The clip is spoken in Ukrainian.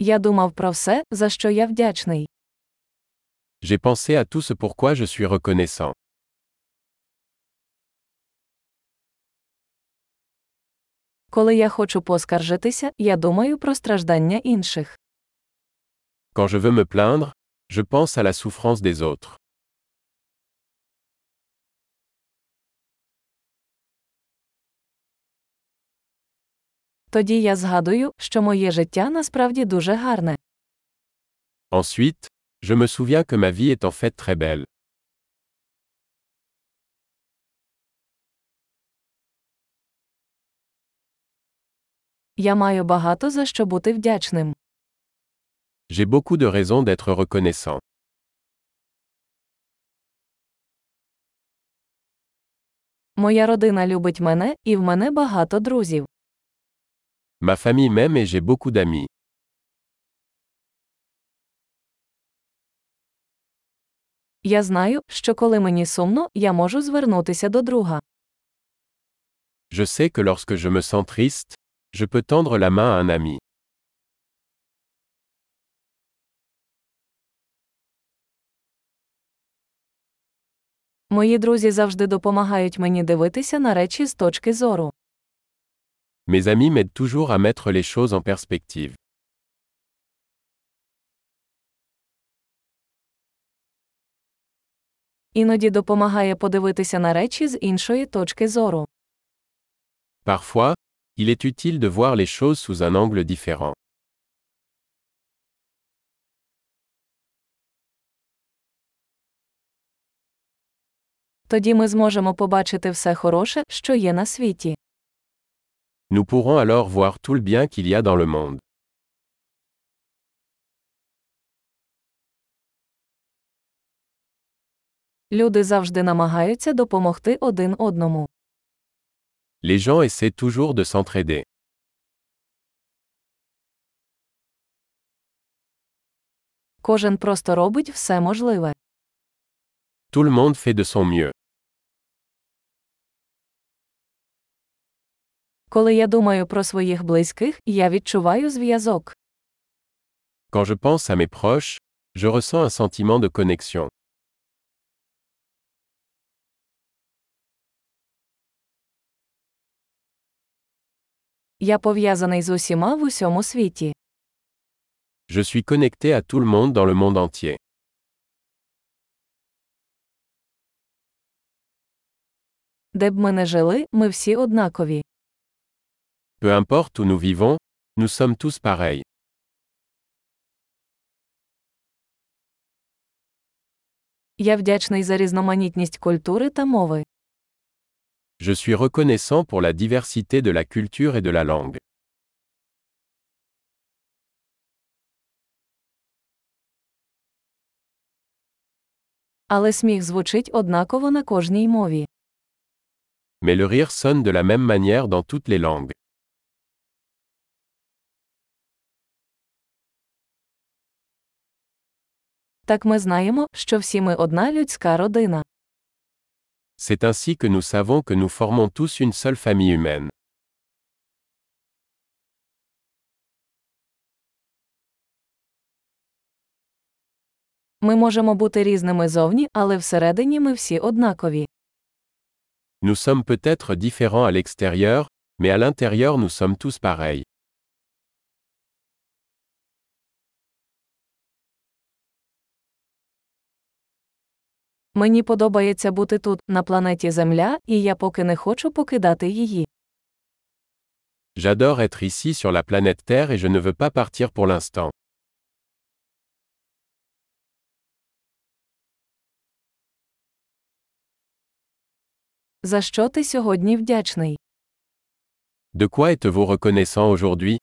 Я думав про все, за що я вдячний. J'ai pensé à tout ce pourquoi je suis reconnaissant. Коли я хочу поскаржитися, я думаю про страждання інших. Quand je veux me plaindre, je pense à la souffrance des autres. Тоді я згадую, що моє життя насправді дуже гарне. Ensuite, je me souviens que ma vie est en fait très belle. Я маю багато за що бути вдячним. J'ai beaucoup de raisons d'être reconnaissant. Моя родина любить мене, і в мене багато друзів. Ma famille m'aime et j'ai beaucoup d'amis. Я знаю, що коли мені сумно, я можу звернутися до друга. Je sais que lorsque je me sens triste, je peux tendre la main à un ami. Мої друзі завжди допомагають мені дивитися на речі з точки зору. Mes amis m'aident toujours à mettre les choses en perspective. Іноді допомагає подивитися на речі з іншої точки зору. Parfois, il est utile de voir les choses sous un angle différent. Тоді ми зможемо побачити все хороше, що є на світі. Nous pourrons alors voir tout le bien qu'il y a dans le monde. Люди завжди намагаються допомогти один одному. Les gens essaient toujours de s'entraider. Кожен просто робить все можливе. Tout le monde fait de son mieux. Коли я думаю про своїх близьких, я відчуваю зв'язок. Quand je pense à mes proches, je ressens un sentiment de connexion. Я пов'язаний з усіма в усьому світі. Je suis connecté à tout le monde dans le monde entier. Де б ми не жили, ми всі однакові. Peu importe où nous vivons, nous sommes tous pareils. Я вдячний за різноманітність культури та мови. Je suis reconnaissant pour la diversité de la culture et de la langue. Але сміх звучить однаково на кожній мові. Mais le rire sonne de la même manière dans toutes les langues. Так ми знаємо, що всі ми одна людська родина. C'est ainsi que nous savons que nous formons tous une seule famille humaine. Ми можемо бути різними зовні, але всередині ми всі однакові. Nous sommes peut-être différents à l'extérieur, mais à l'intérieur nous sommes tous pareils. Мені подобається бути тут, на планеті Земля, і я поки не хочу покидати її. J'adore être ici sur la planète Terre et je ne veux pas partir pour l'instant. За що ти сьогодні вдячний? De quoi êtes-vous reconnaissant aujourd'hui